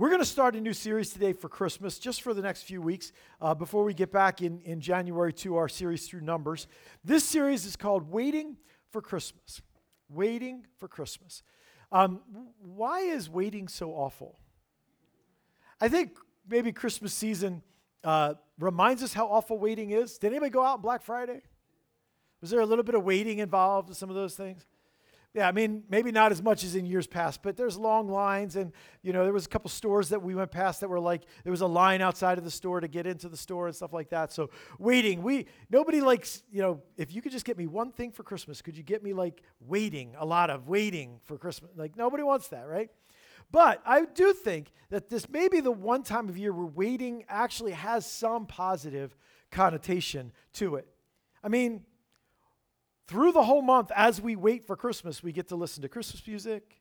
We're going to start a new series today for Christmas, just for the next few weeks, uh, before we get back in, in January to our series through Numbers. This series is called Waiting for Christmas. Waiting for Christmas. Um, why is waiting so awful? I think maybe Christmas season uh, reminds us how awful waiting is. Did anybody go out on Black Friday? Was there a little bit of waiting involved with some of those things? Yeah, I mean, maybe not as much as in years past, but there's long lines. And, you know, there was a couple stores that we went past that were like, there was a line outside of the store to get into the store and stuff like that. So waiting, we, nobody likes, you know, if you could just get me one thing for Christmas, could you get me like waiting, a lot of waiting for Christmas? Like, nobody wants that, right? But I do think that this may be the one time of year where waiting actually has some positive connotation to it. I mean, through the whole month, as we wait for Christmas, we get to listen to Christmas music.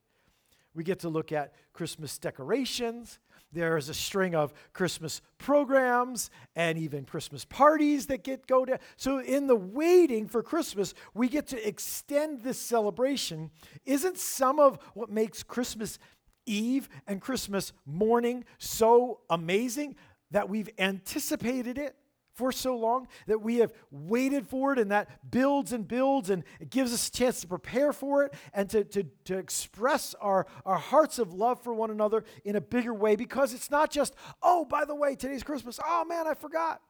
We get to look at Christmas decorations. There is a string of Christmas programs and even Christmas parties that get go down. So in the waiting for Christmas, we get to extend this celebration. Isn't some of what makes Christmas Eve and Christmas morning so amazing that we've anticipated it? For so long, that we have waited for it, and that builds and builds, and it gives us a chance to prepare for it and to, to, to express our, our hearts of love for one another in a bigger way because it's not just, oh, by the way, today's Christmas. Oh, man, I forgot.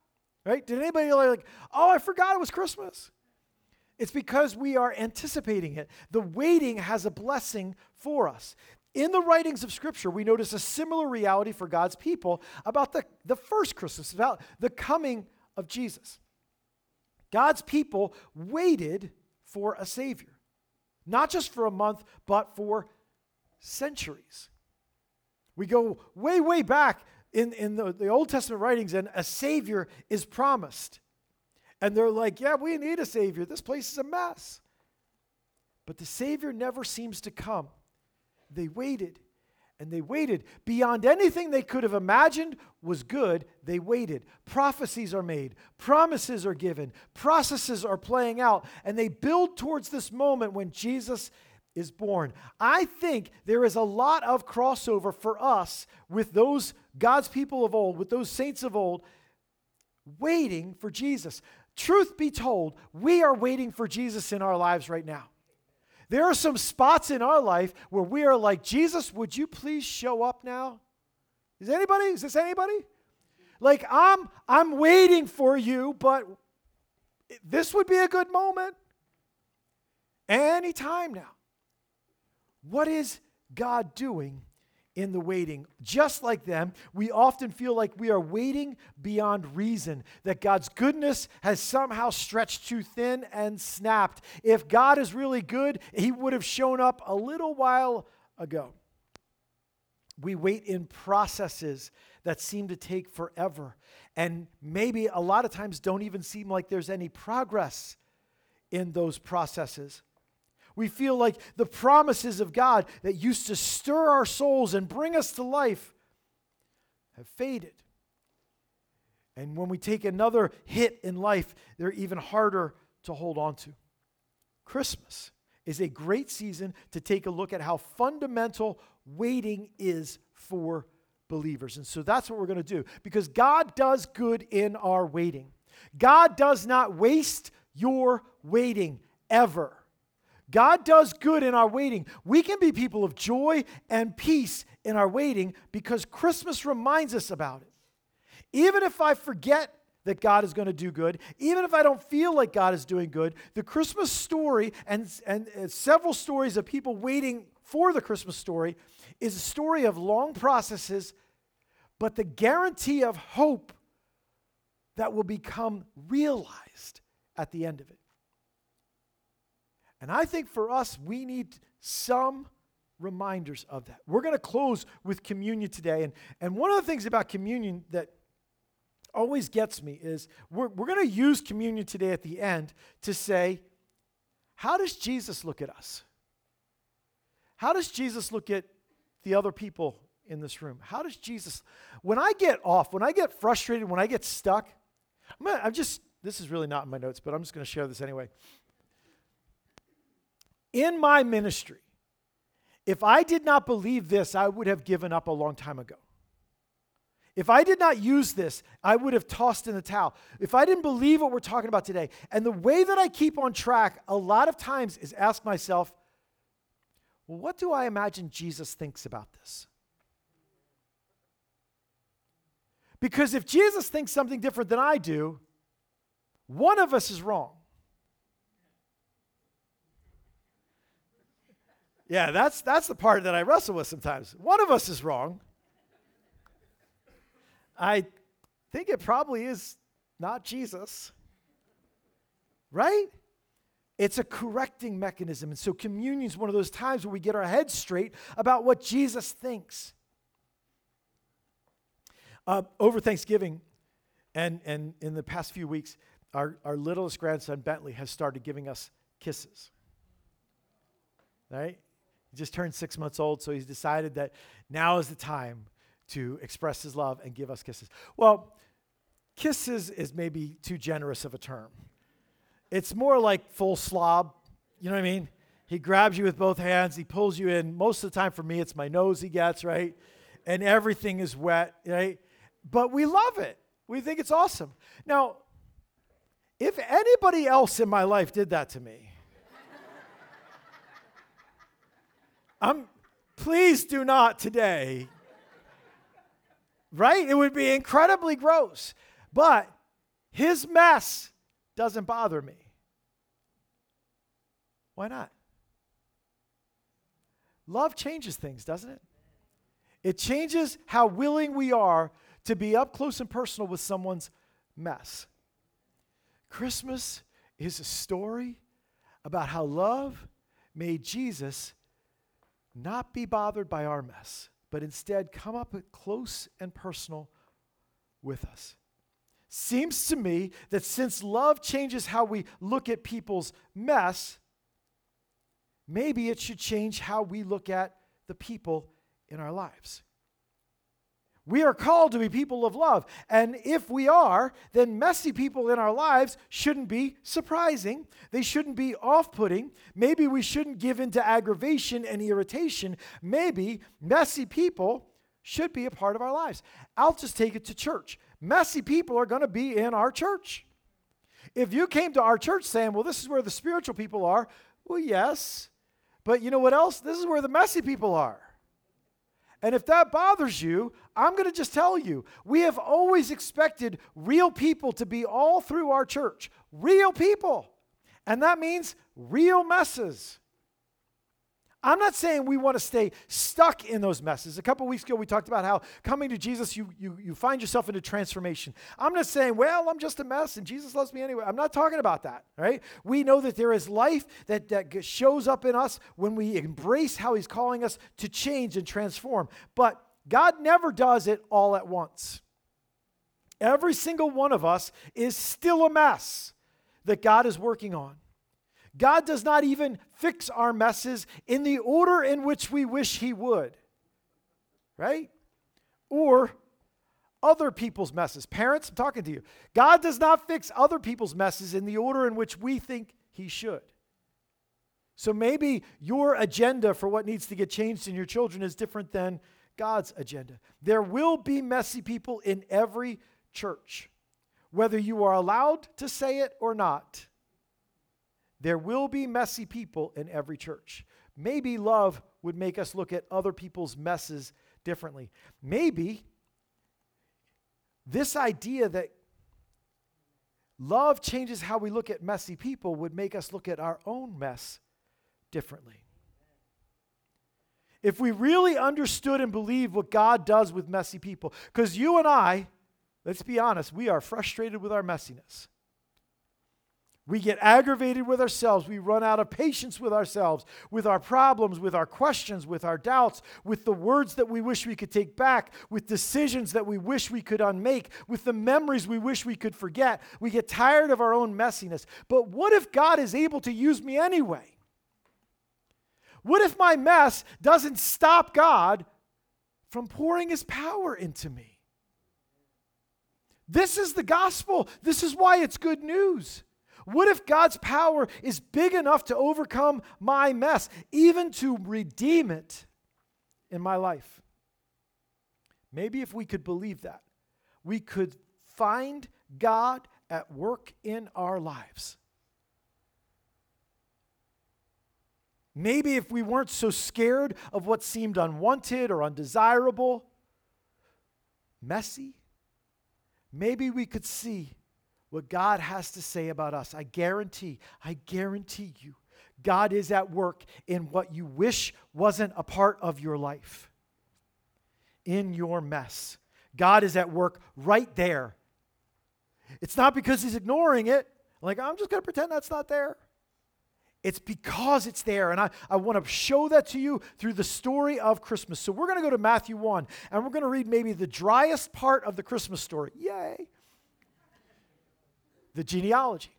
Right? Did anybody like, oh, I forgot it was Christmas? It's because we are anticipating it. The waiting has a blessing for us. In the writings of Scripture, we notice a similar reality for God's people about the, the first Christmas, about the coming of Jesus. God's people waited for a Savior, not just for a month, but for centuries. We go way, way back in, in the, the Old Testament writings, and a Savior is promised. And they're like, yeah, we need a Savior. This place is a mess. But the Savior never seems to come. They waited and they waited. Beyond anything they could have imagined was good, they waited. Prophecies are made, promises are given, processes are playing out, and they build towards this moment when Jesus is born. I think there is a lot of crossover for us with those God's people of old, with those saints of old, waiting for Jesus. Truth be told, we are waiting for Jesus in our lives right now. There are some spots in our life where we are like, Jesus, would you please show up now? Is anybody? Is this anybody? Like I'm I'm waiting for you, but this would be a good moment. Anytime now. What is God doing in the waiting. Just like them, we often feel like we are waiting beyond reason, that God's goodness has somehow stretched too thin and snapped. If God is really good, He would have shown up a little while ago. We wait in processes that seem to take forever, and maybe a lot of times don't even seem like there's any progress in those processes. We feel like the promises of God that used to stir our souls and bring us to life have faded. And when we take another hit in life, they're even harder to hold on to. Christmas is a great season to take a look at how fundamental waiting is for believers. And so that's what we're going to do because God does good in our waiting. God does not waste your waiting ever. God does good in our waiting. We can be people of joy and peace in our waiting because Christmas reminds us about it. Even if I forget that God is going to do good, even if I don't feel like God is doing good, the Christmas story and, and, and several stories of people waiting for the Christmas story is a story of long processes, but the guarantee of hope that will become realized at the end of it. And I think for us, we need some reminders of that. We're going to close with communion today. And, and one of the things about communion that always gets me is we're, we're going to use communion today at the end to say, how does Jesus look at us? How does Jesus look at the other people in this room? How does Jesus, when I get off, when I get frustrated, when I get stuck, I'm, gonna, I'm just, this is really not in my notes, but I'm just going to share this anyway in my ministry, if I did not believe this, I would have given up a long time ago. If I did not use this, I would have tossed in the towel. If I didn't believe what we're talking about today, and the way that I keep on track a lot of times is ask myself, well, what do I imagine Jesus thinks about this? Because if Jesus thinks something different than I do, one of us is wrong. Yeah, that's, that's the part that I wrestle with sometimes. One of us is wrong. I think it probably is not Jesus. Right? It's a correcting mechanism. And so communion is one of those times where we get our heads straight about what Jesus thinks. Uh, over Thanksgiving and, and in the past few weeks, our, our littlest grandson, Bentley, has started giving us kisses. Right? He just turned six months old, so he's decided that now is the time to express his love and give us kisses. Well, kisses is maybe too generous of a term. It's more like full slob. You know what I mean? He grabs you with both hands, he pulls you in. Most of the time for me, it's my nose he gets, right? And everything is wet, right? but we love it. We think it's awesome. Now, if anybody else in my life did that to me, I'm please do not today. Right? It would be incredibly gross. But his mess doesn't bother me. Why not? Love changes things, doesn't it? It changes how willing we are to be up close and personal with someone's mess. Christmas is a story about how love made Jesus not be bothered by our mess, but instead come up close and personal with us. Seems to me that since love changes how we look at people's mess, maybe it should change how we look at the people in our lives. We are called to be people of love. And if we are, then messy people in our lives shouldn't be surprising. They shouldn't be off putting. Maybe we shouldn't give in to aggravation and irritation. Maybe messy people should be a part of our lives. I'll just take it to church. Messy people are going to be in our church. If you came to our church saying, well, this is where the spiritual people are, well, yes. But you know what else? This is where the messy people are. And if that bothers you, I'm going to just tell you we have always expected real people to be all through our church. Real people. And that means real messes. I'm not saying we want to stay stuck in those messes. A couple weeks ago, we talked about how coming to Jesus, you, you, you find yourself into transformation. I'm not saying, well, I'm just a mess and Jesus loves me anyway. I'm not talking about that, right? We know that there is life that, that shows up in us when we embrace how He's calling us to change and transform. But God never does it all at once. Every single one of us is still a mess that God is working on. God does not even fix our messes in the order in which we wish He would, right? Or other people's messes. Parents, I'm talking to you. God does not fix other people's messes in the order in which we think He should. So maybe your agenda for what needs to get changed in your children is different than God's agenda. There will be messy people in every church, whether you are allowed to say it or not. There will be messy people in every church. Maybe love would make us look at other people's messes differently. Maybe this idea that love changes how we look at messy people would make us look at our own mess differently. If we really understood and believed what God does with messy people, because you and I, let's be honest, we are frustrated with our messiness. We get aggravated with ourselves. We run out of patience with ourselves, with our problems, with our questions, with our doubts, with the words that we wish we could take back, with decisions that we wish we could unmake, with the memories we wish we could forget. We get tired of our own messiness. But what if God is able to use me anyway? What if my mess doesn't stop God from pouring his power into me? This is the gospel. This is why it's good news. What if God's power is big enough to overcome my mess, even to redeem it in my life? Maybe if we could believe that, we could find God at work in our lives. Maybe if we weren't so scared of what seemed unwanted or undesirable, messy, maybe we could see what God has to say about us. I guarantee, I guarantee you, God is at work in what you wish wasn't a part of your life, in your mess. God is at work right there. It's not because He's ignoring it, like, I'm just going to pretend that's not there. It's because it's there. And I, I want to show that to you through the story of Christmas. So we're going to go to Matthew 1 and we're going to read maybe the driest part of the Christmas story. Yay! The genealogy.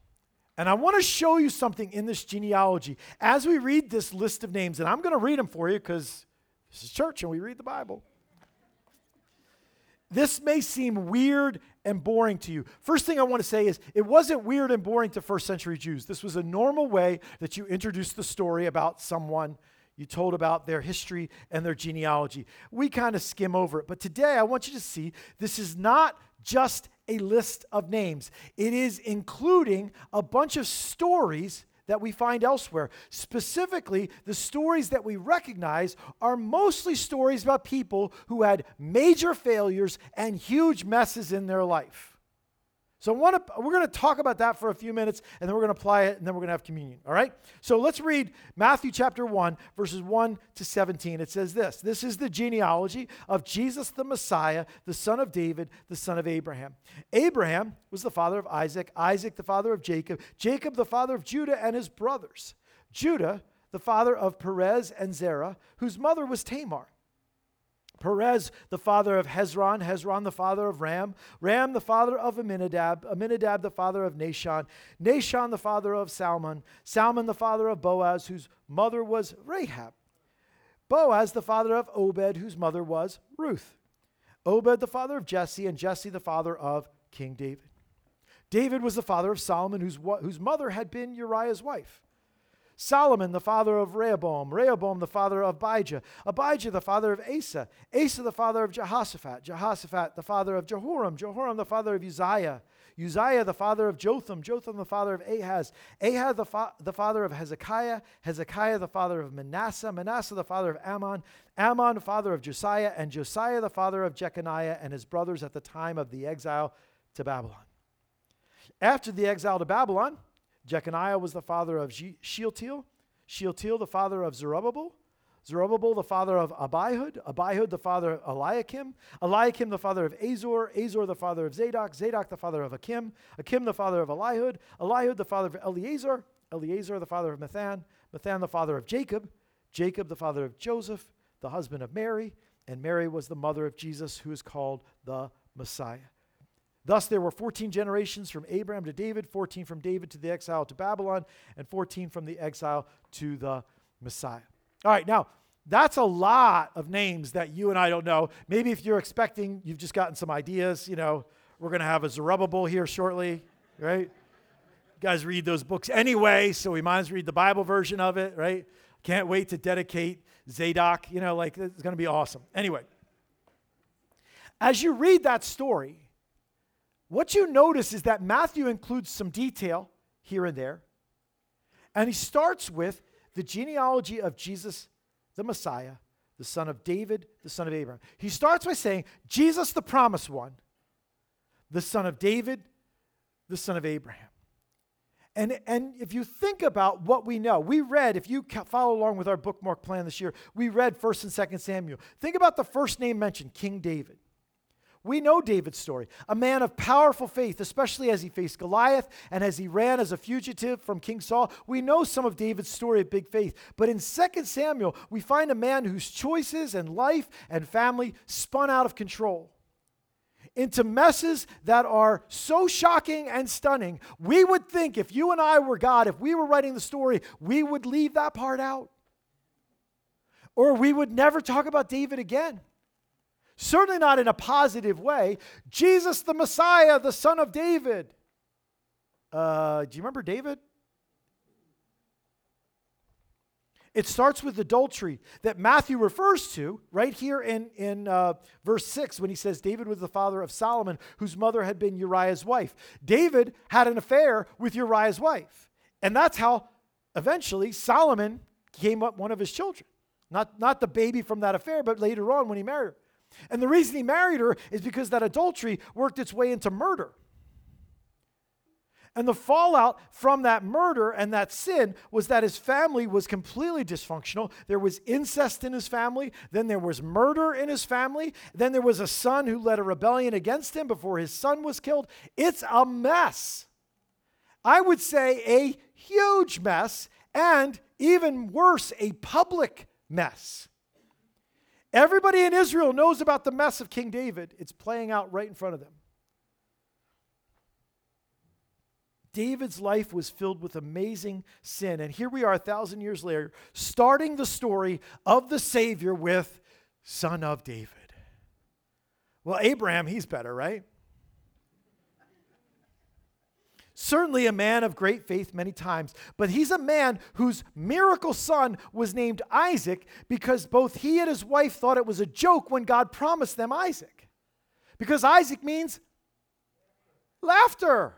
And I want to show you something in this genealogy as we read this list of names. And I'm going to read them for you because this is church and we read the Bible. This may seem weird and boring to you. First thing I want to say is it wasn't weird and boring to first century Jews. This was a normal way that you introduced the story about someone. You told about their history and their genealogy. We kind of skim over it. But today I want you to see this is not just a list of names, it is including a bunch of stories that we find elsewhere. Specifically, the stories that we recognize are mostly stories about people who had major failures and huge messes in their life. So to, we're going to talk about that for a few minutes, and then we're going to apply it, and then we're going to have communion. All right? So let's read Matthew chapter 1, verses 1 to 17. It says this This is the genealogy of Jesus the Messiah, the son of David, the son of Abraham. Abraham was the father of Isaac, Isaac the father of Jacob, Jacob the father of Judah and his brothers, Judah the father of Perez and Zerah, whose mother was Tamar. Perez, the father of Hezron, Hezron, the father of Ram, Ram, the father of Amminadab, Amminadab, the father of Nahshon, Nahshon, the father of Salmon, Salmon, the father of Boaz, whose mother was Rahab, Boaz, the father of Obed, whose mother was Ruth, Obed, the father of Jesse, and Jesse, the father of King David. David was the father of Solomon, whose, whose mother had been Uriah's wife. Solomon, the father of Rehoboam, Rehoboam, the father of Abijah, Abijah, the father of Asa, Asa, the father of Jehoshaphat, Jehoshaphat, the father of Jehoram, Jehoram, the father of Uzziah, Uzziah, the father of Jotham, Jotham, the father of Ahaz, Ahaz, the, fa- the father of Hezekiah, Hezekiah, the father of Manasseh, Manasseh, the father of Amon, the father of Josiah, and Josiah, the father of Jeconiah and his brothers at the time of the exile to Babylon. After the exile to Babylon, Jeconiah was the father of Shealtiel, Shealtiel the father of Zerubbabel, Zerubbabel the father of Abihud, Abihud the father of Eliakim, Eliakim the father of Azor, Azor the father of Zadok, Zadok the father of Achim, Achim the father of Elihud, Elihud the father of Eleazar, Eleazar the father of Matthan, Matthan the father of Jacob, Jacob the father of Joseph, the husband of Mary, and Mary was the mother of Jesus, who is called the Messiah. Thus, there were 14 generations from Abraham to David, 14 from David to the exile to Babylon, and 14 from the exile to the Messiah. All right, now, that's a lot of names that you and I don't know. Maybe if you're expecting, you've just gotten some ideas. You know, we're going to have a Zerubbabel here shortly, right? You guys read those books anyway, so we might as well read the Bible version of it, right? Can't wait to dedicate Zadok. You know, like, it's going to be awesome. Anyway, as you read that story, what you notice is that Matthew includes some detail here and there. And he starts with the genealogy of Jesus, the Messiah, the son of David, the son of Abraham. He starts by saying, Jesus, the promised one, the son of David, the son of Abraham. And, and if you think about what we know, we read, if you follow along with our bookmark plan this year, we read 1st and 2nd Samuel. Think about the first name mentioned, King David. We know David's story, a man of powerful faith, especially as he faced Goliath and as he ran as a fugitive from King Saul. We know some of David's story of big faith. But in 2 Samuel, we find a man whose choices and life and family spun out of control into messes that are so shocking and stunning. We would think if you and I were God, if we were writing the story, we would leave that part out. Or we would never talk about David again certainly not in a positive way. Jesus the Messiah, the son of David. Uh, do you remember David? It starts with adultery that Matthew refers to right here in, in uh, verse 6 when he says, David was the father of Solomon, whose mother had been Uriah's wife. David had an affair with Uriah's wife. And that's how eventually Solomon came up one of his children. Not, not the baby from that affair, but later on when he married her. And the reason he married her is because that adultery worked its way into murder. And the fallout from that murder and that sin was that his family was completely dysfunctional. There was incest in his family, then there was murder in his family, then there was a son who led a rebellion against him before his son was killed. It's a mess. I would say a huge mess, and even worse, a public mess. Everybody in Israel knows about the mess of King David. It's playing out right in front of them. David's life was filled with amazing sin. And here we are a thousand years later, starting the story of the Savior with Son of David. Well, Abraham, he's better, right? Certainly a man of great faith many times, but he's a man whose miracle son was named Isaac because both he and his wife thought it was a joke when God promised them Isaac. Because Isaac means laughter.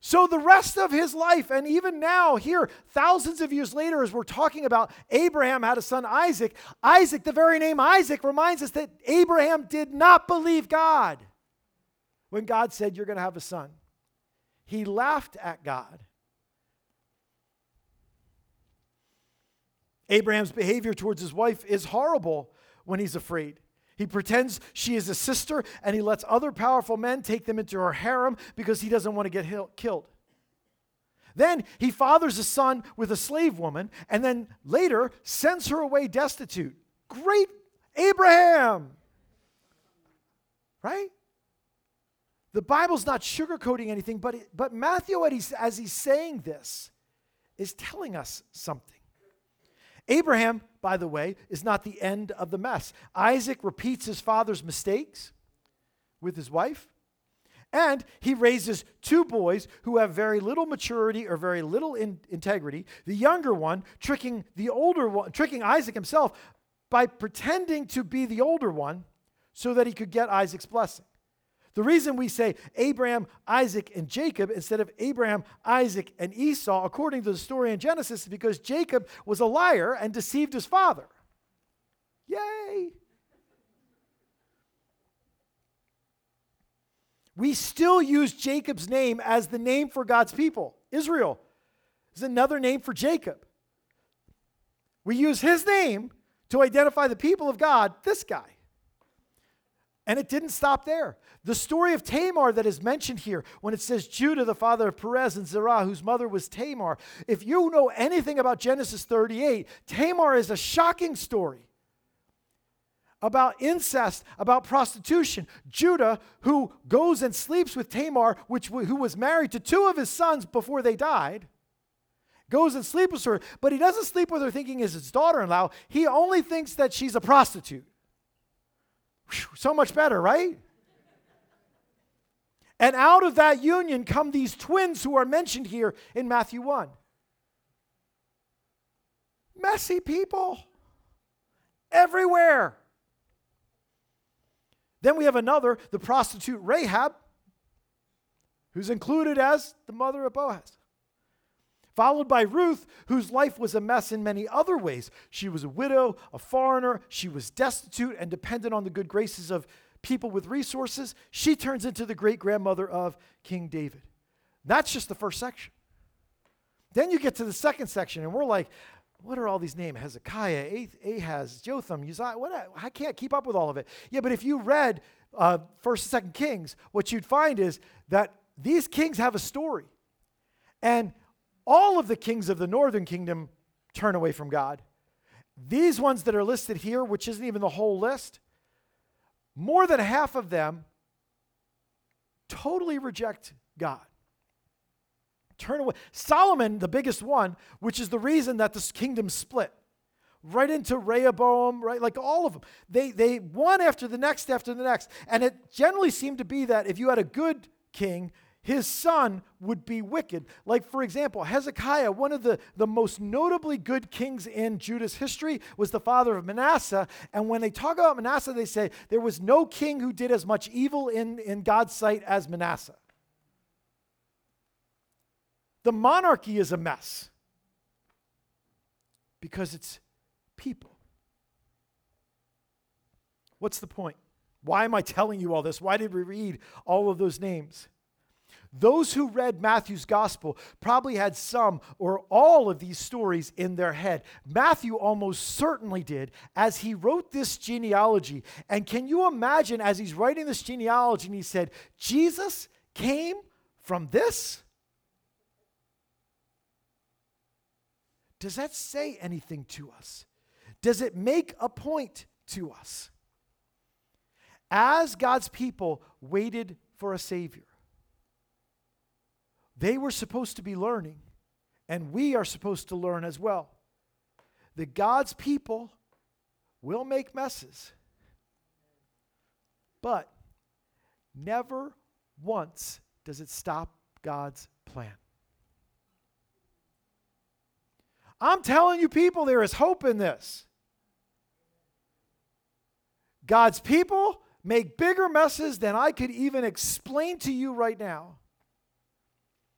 So, the rest of his life, and even now, here, thousands of years later, as we're talking about Abraham had a son Isaac, Isaac, the very name Isaac, reminds us that Abraham did not believe God when God said, You're going to have a son. He laughed at God. Abraham's behavior towards his wife is horrible when he's afraid. He pretends she is a sister and he lets other powerful men take them into her harem because he doesn't want to get killed. Then he fathers a son with a slave woman and then later sends her away destitute. Great Abraham! Right? The Bible's not sugarcoating anything, but, it, but Matthew, as he's saying this, is telling us something. Abraham, by the way, is not the end of the mess. Isaac repeats his father's mistakes with his wife, and he raises two boys who have very little maturity or very little in integrity. The younger one tricking the older one, tricking Isaac himself by pretending to be the older one so that he could get Isaac's blessing. The reason we say Abraham, Isaac, and Jacob instead of Abraham, Isaac, and Esau, according to the story in Genesis, is because Jacob was a liar and deceived his father. Yay! We still use Jacob's name as the name for God's people. Israel is another name for Jacob. We use his name to identify the people of God, this guy. And it didn't stop there. The story of Tamar that is mentioned here, when it says Judah, the father of Perez and Zerah, whose mother was Tamar, if you know anything about Genesis 38, Tamar is a shocking story about incest, about prostitution. Judah, who goes and sleeps with Tamar, which, who was married to two of his sons before they died, goes and sleeps with her, but he doesn't sleep with her thinking is his daughter in law. He only thinks that she's a prostitute. So much better, right? And out of that union come these twins who are mentioned here in Matthew 1. Messy people everywhere. Then we have another, the prostitute Rahab, who's included as the mother of Boaz followed by Ruth, whose life was a mess in many other ways. She was a widow, a foreigner, she was destitute and dependent on the good graces of people with resources. She turns into the great grandmother of King David. That's just the first section. Then you get to the second section, and we're like, what are all these names? Hezekiah, Ahaz, Jotham, Uzziah. What? I can't keep up with all of it. Yeah, but if you read uh, First and Second Kings, what you'd find is that these kings have a story, and all of the kings of the northern kingdom turn away from God. These ones that are listed here, which isn't even the whole list, more than half of them totally reject God. Turn away. Solomon, the biggest one, which is the reason that this kingdom split right into Rehoboam, right? Like all of them. They, they one after the next after the next. And it generally seemed to be that if you had a good king, his son would be wicked. Like, for example, Hezekiah, one of the, the most notably good kings in Judah's history, was the father of Manasseh. And when they talk about Manasseh, they say there was no king who did as much evil in, in God's sight as Manasseh. The monarchy is a mess because it's people. What's the point? Why am I telling you all this? Why did we read all of those names? Those who read Matthew's gospel probably had some or all of these stories in their head. Matthew almost certainly did as he wrote this genealogy. And can you imagine as he's writing this genealogy and he said, Jesus came from this? Does that say anything to us? Does it make a point to us? As God's people waited for a Savior, they were supposed to be learning, and we are supposed to learn as well. That God's people will make messes, but never once does it stop God's plan. I'm telling you, people, there is hope in this. God's people make bigger messes than I could even explain to you right now.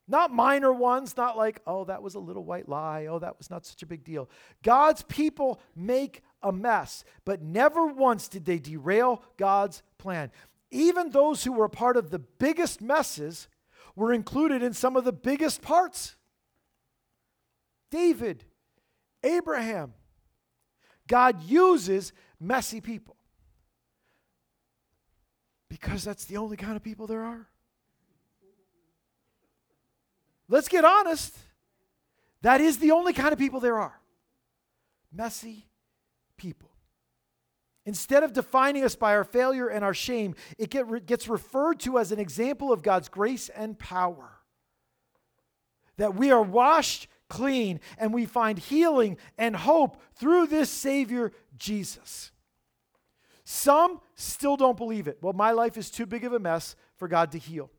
Not minor ones, not like, oh, that was a little white lie. Oh, that was not such a big deal. God's people make a mess, but never once did they derail God's plan. Even those who were part of the biggest messes were included in some of the biggest parts. David, Abraham. God uses messy people because that's the only kind of people there are. Let's get honest. That is the only kind of people there are messy people. Instead of defining us by our failure and our shame, it get, gets referred to as an example of God's grace and power. That we are washed clean and we find healing and hope through this Savior, Jesus. Some still don't believe it. Well, my life is too big of a mess for God to heal.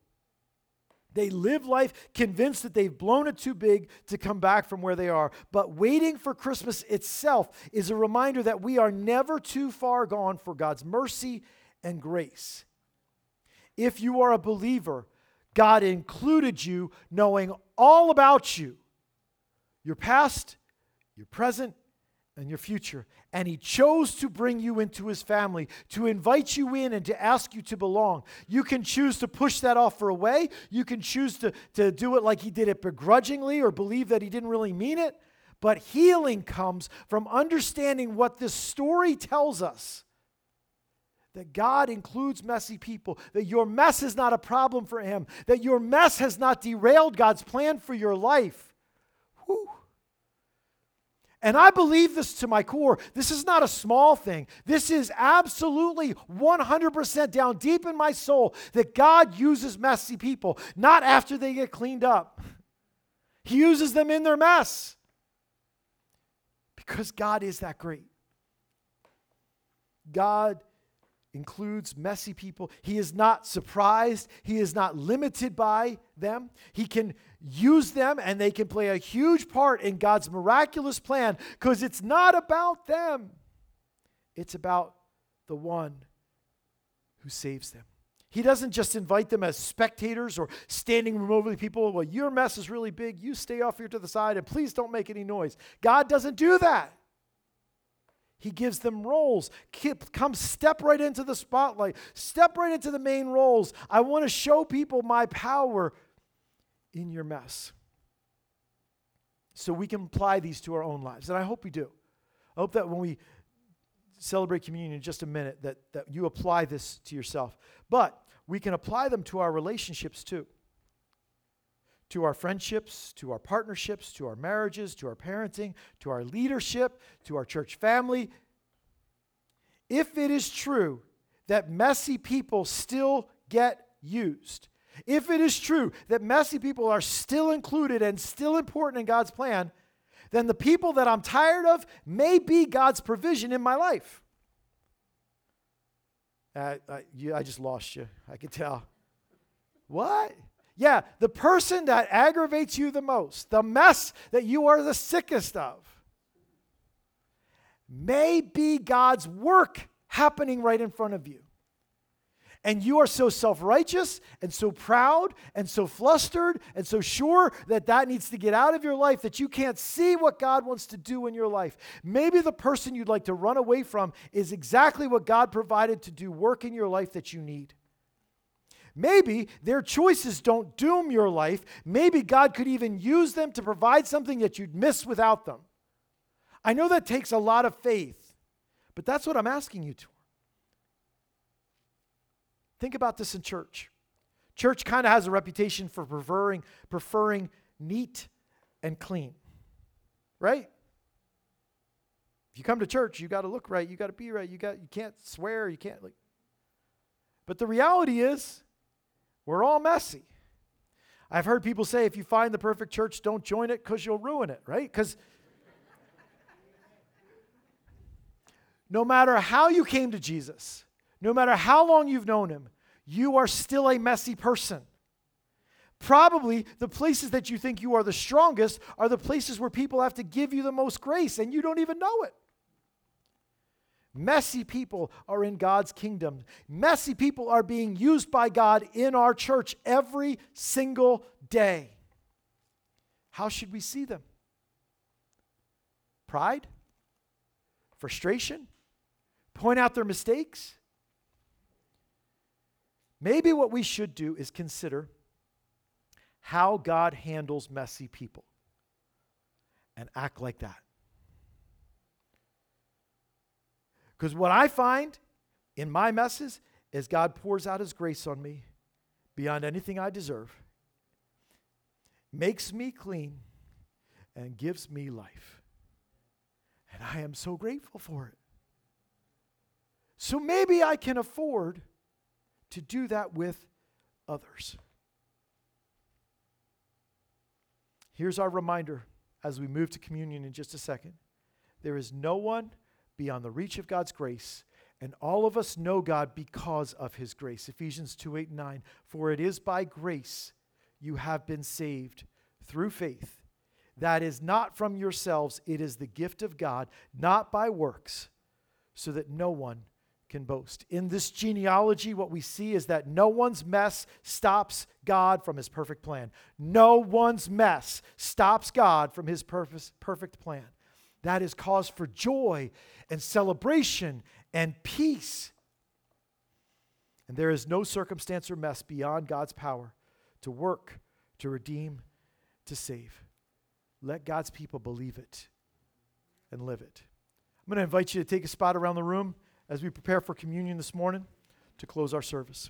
They live life convinced that they've blown it too big to come back from where they are. But waiting for Christmas itself is a reminder that we are never too far gone for God's mercy and grace. If you are a believer, God included you knowing all about you your past, your present, and your future. And He chose to bring you into His family, to invite you in and to ask you to belong. You can choose to push that offer away. You can choose to, to do it like He did it begrudgingly or believe that He didn't really mean it. But healing comes from understanding what this story tells us that God includes messy people, that your mess is not a problem for Him, that your mess has not derailed God's plan for your life. Whew. And I believe this to my core. This is not a small thing. This is absolutely 100% down deep in my soul that God uses messy people, not after they get cleaned up. He uses them in their mess because God is that great. God includes messy people. He is not surprised, he is not limited by them. He can use them and they can play a huge part in God's miraculous plan because it's not about them, it's about the one who saves them. He doesn't just invite them as spectators or standing remotely people. Well, your mess is really big. You stay off here to the side and please don't make any noise. God doesn't do that. He gives them roles. Come step right into the spotlight. Step right into the main roles. I want to show people my power in your mess. So we can apply these to our own lives. And I hope we do. I hope that when we celebrate communion in just a minute, that, that you apply this to yourself. But we can apply them to our relationships too to our friendships, to our partnerships, to our marriages, to our parenting, to our leadership, to our church family. If it is true that messy people still get used, if it is true that messy people are still included and still important in God's plan, then the people that I'm tired of may be God's provision in my life. Uh, I, you, I just lost you. I could tell. What? Yeah, the person that aggravates you the most, the mess that you are the sickest of, may be God's work happening right in front of you. And you are so self righteous and so proud and so flustered and so sure that that needs to get out of your life that you can't see what God wants to do in your life. Maybe the person you'd like to run away from is exactly what God provided to do work in your life that you need. Maybe their choices don't doom your life. Maybe God could even use them to provide something that you'd miss without them. I know that takes a lot of faith, but that's what I'm asking you to. Think about this in church. Church kind of has a reputation for preferring, preferring neat and clean, right? If you come to church, you got to look right, you got to be right, you got you can't swear, you can't like. But the reality is, we're all messy. I've heard people say if you find the perfect church, don't join it because you'll ruin it, right? Because no matter how you came to Jesus, no matter how long you've known him, you are still a messy person. Probably the places that you think you are the strongest are the places where people have to give you the most grace and you don't even know it. Messy people are in God's kingdom. Messy people are being used by God in our church every single day. How should we see them? Pride? Frustration? Point out their mistakes? Maybe what we should do is consider how God handles messy people and act like that. Because what I find in my messes is God pours out his grace on me beyond anything I deserve, makes me clean, and gives me life. And I am so grateful for it. So maybe I can afford to do that with others. Here's our reminder as we move to communion in just a second. There is no one beyond the reach of God's grace, and all of us know God because of his grace. Ephesians 2 8 and 9. For it is by grace you have been saved through faith. That is not from yourselves, it is the gift of God, not by works, so that no one can boast. In this genealogy, what we see is that no one's mess stops God from his perfect plan. No one's mess stops God from his perfect plan. That is cause for joy and celebration and peace. And there is no circumstance or mess beyond God's power to work, to redeem, to save. Let God's people believe it and live it. I'm going to invite you to take a spot around the room as we prepare for communion this morning to close our service.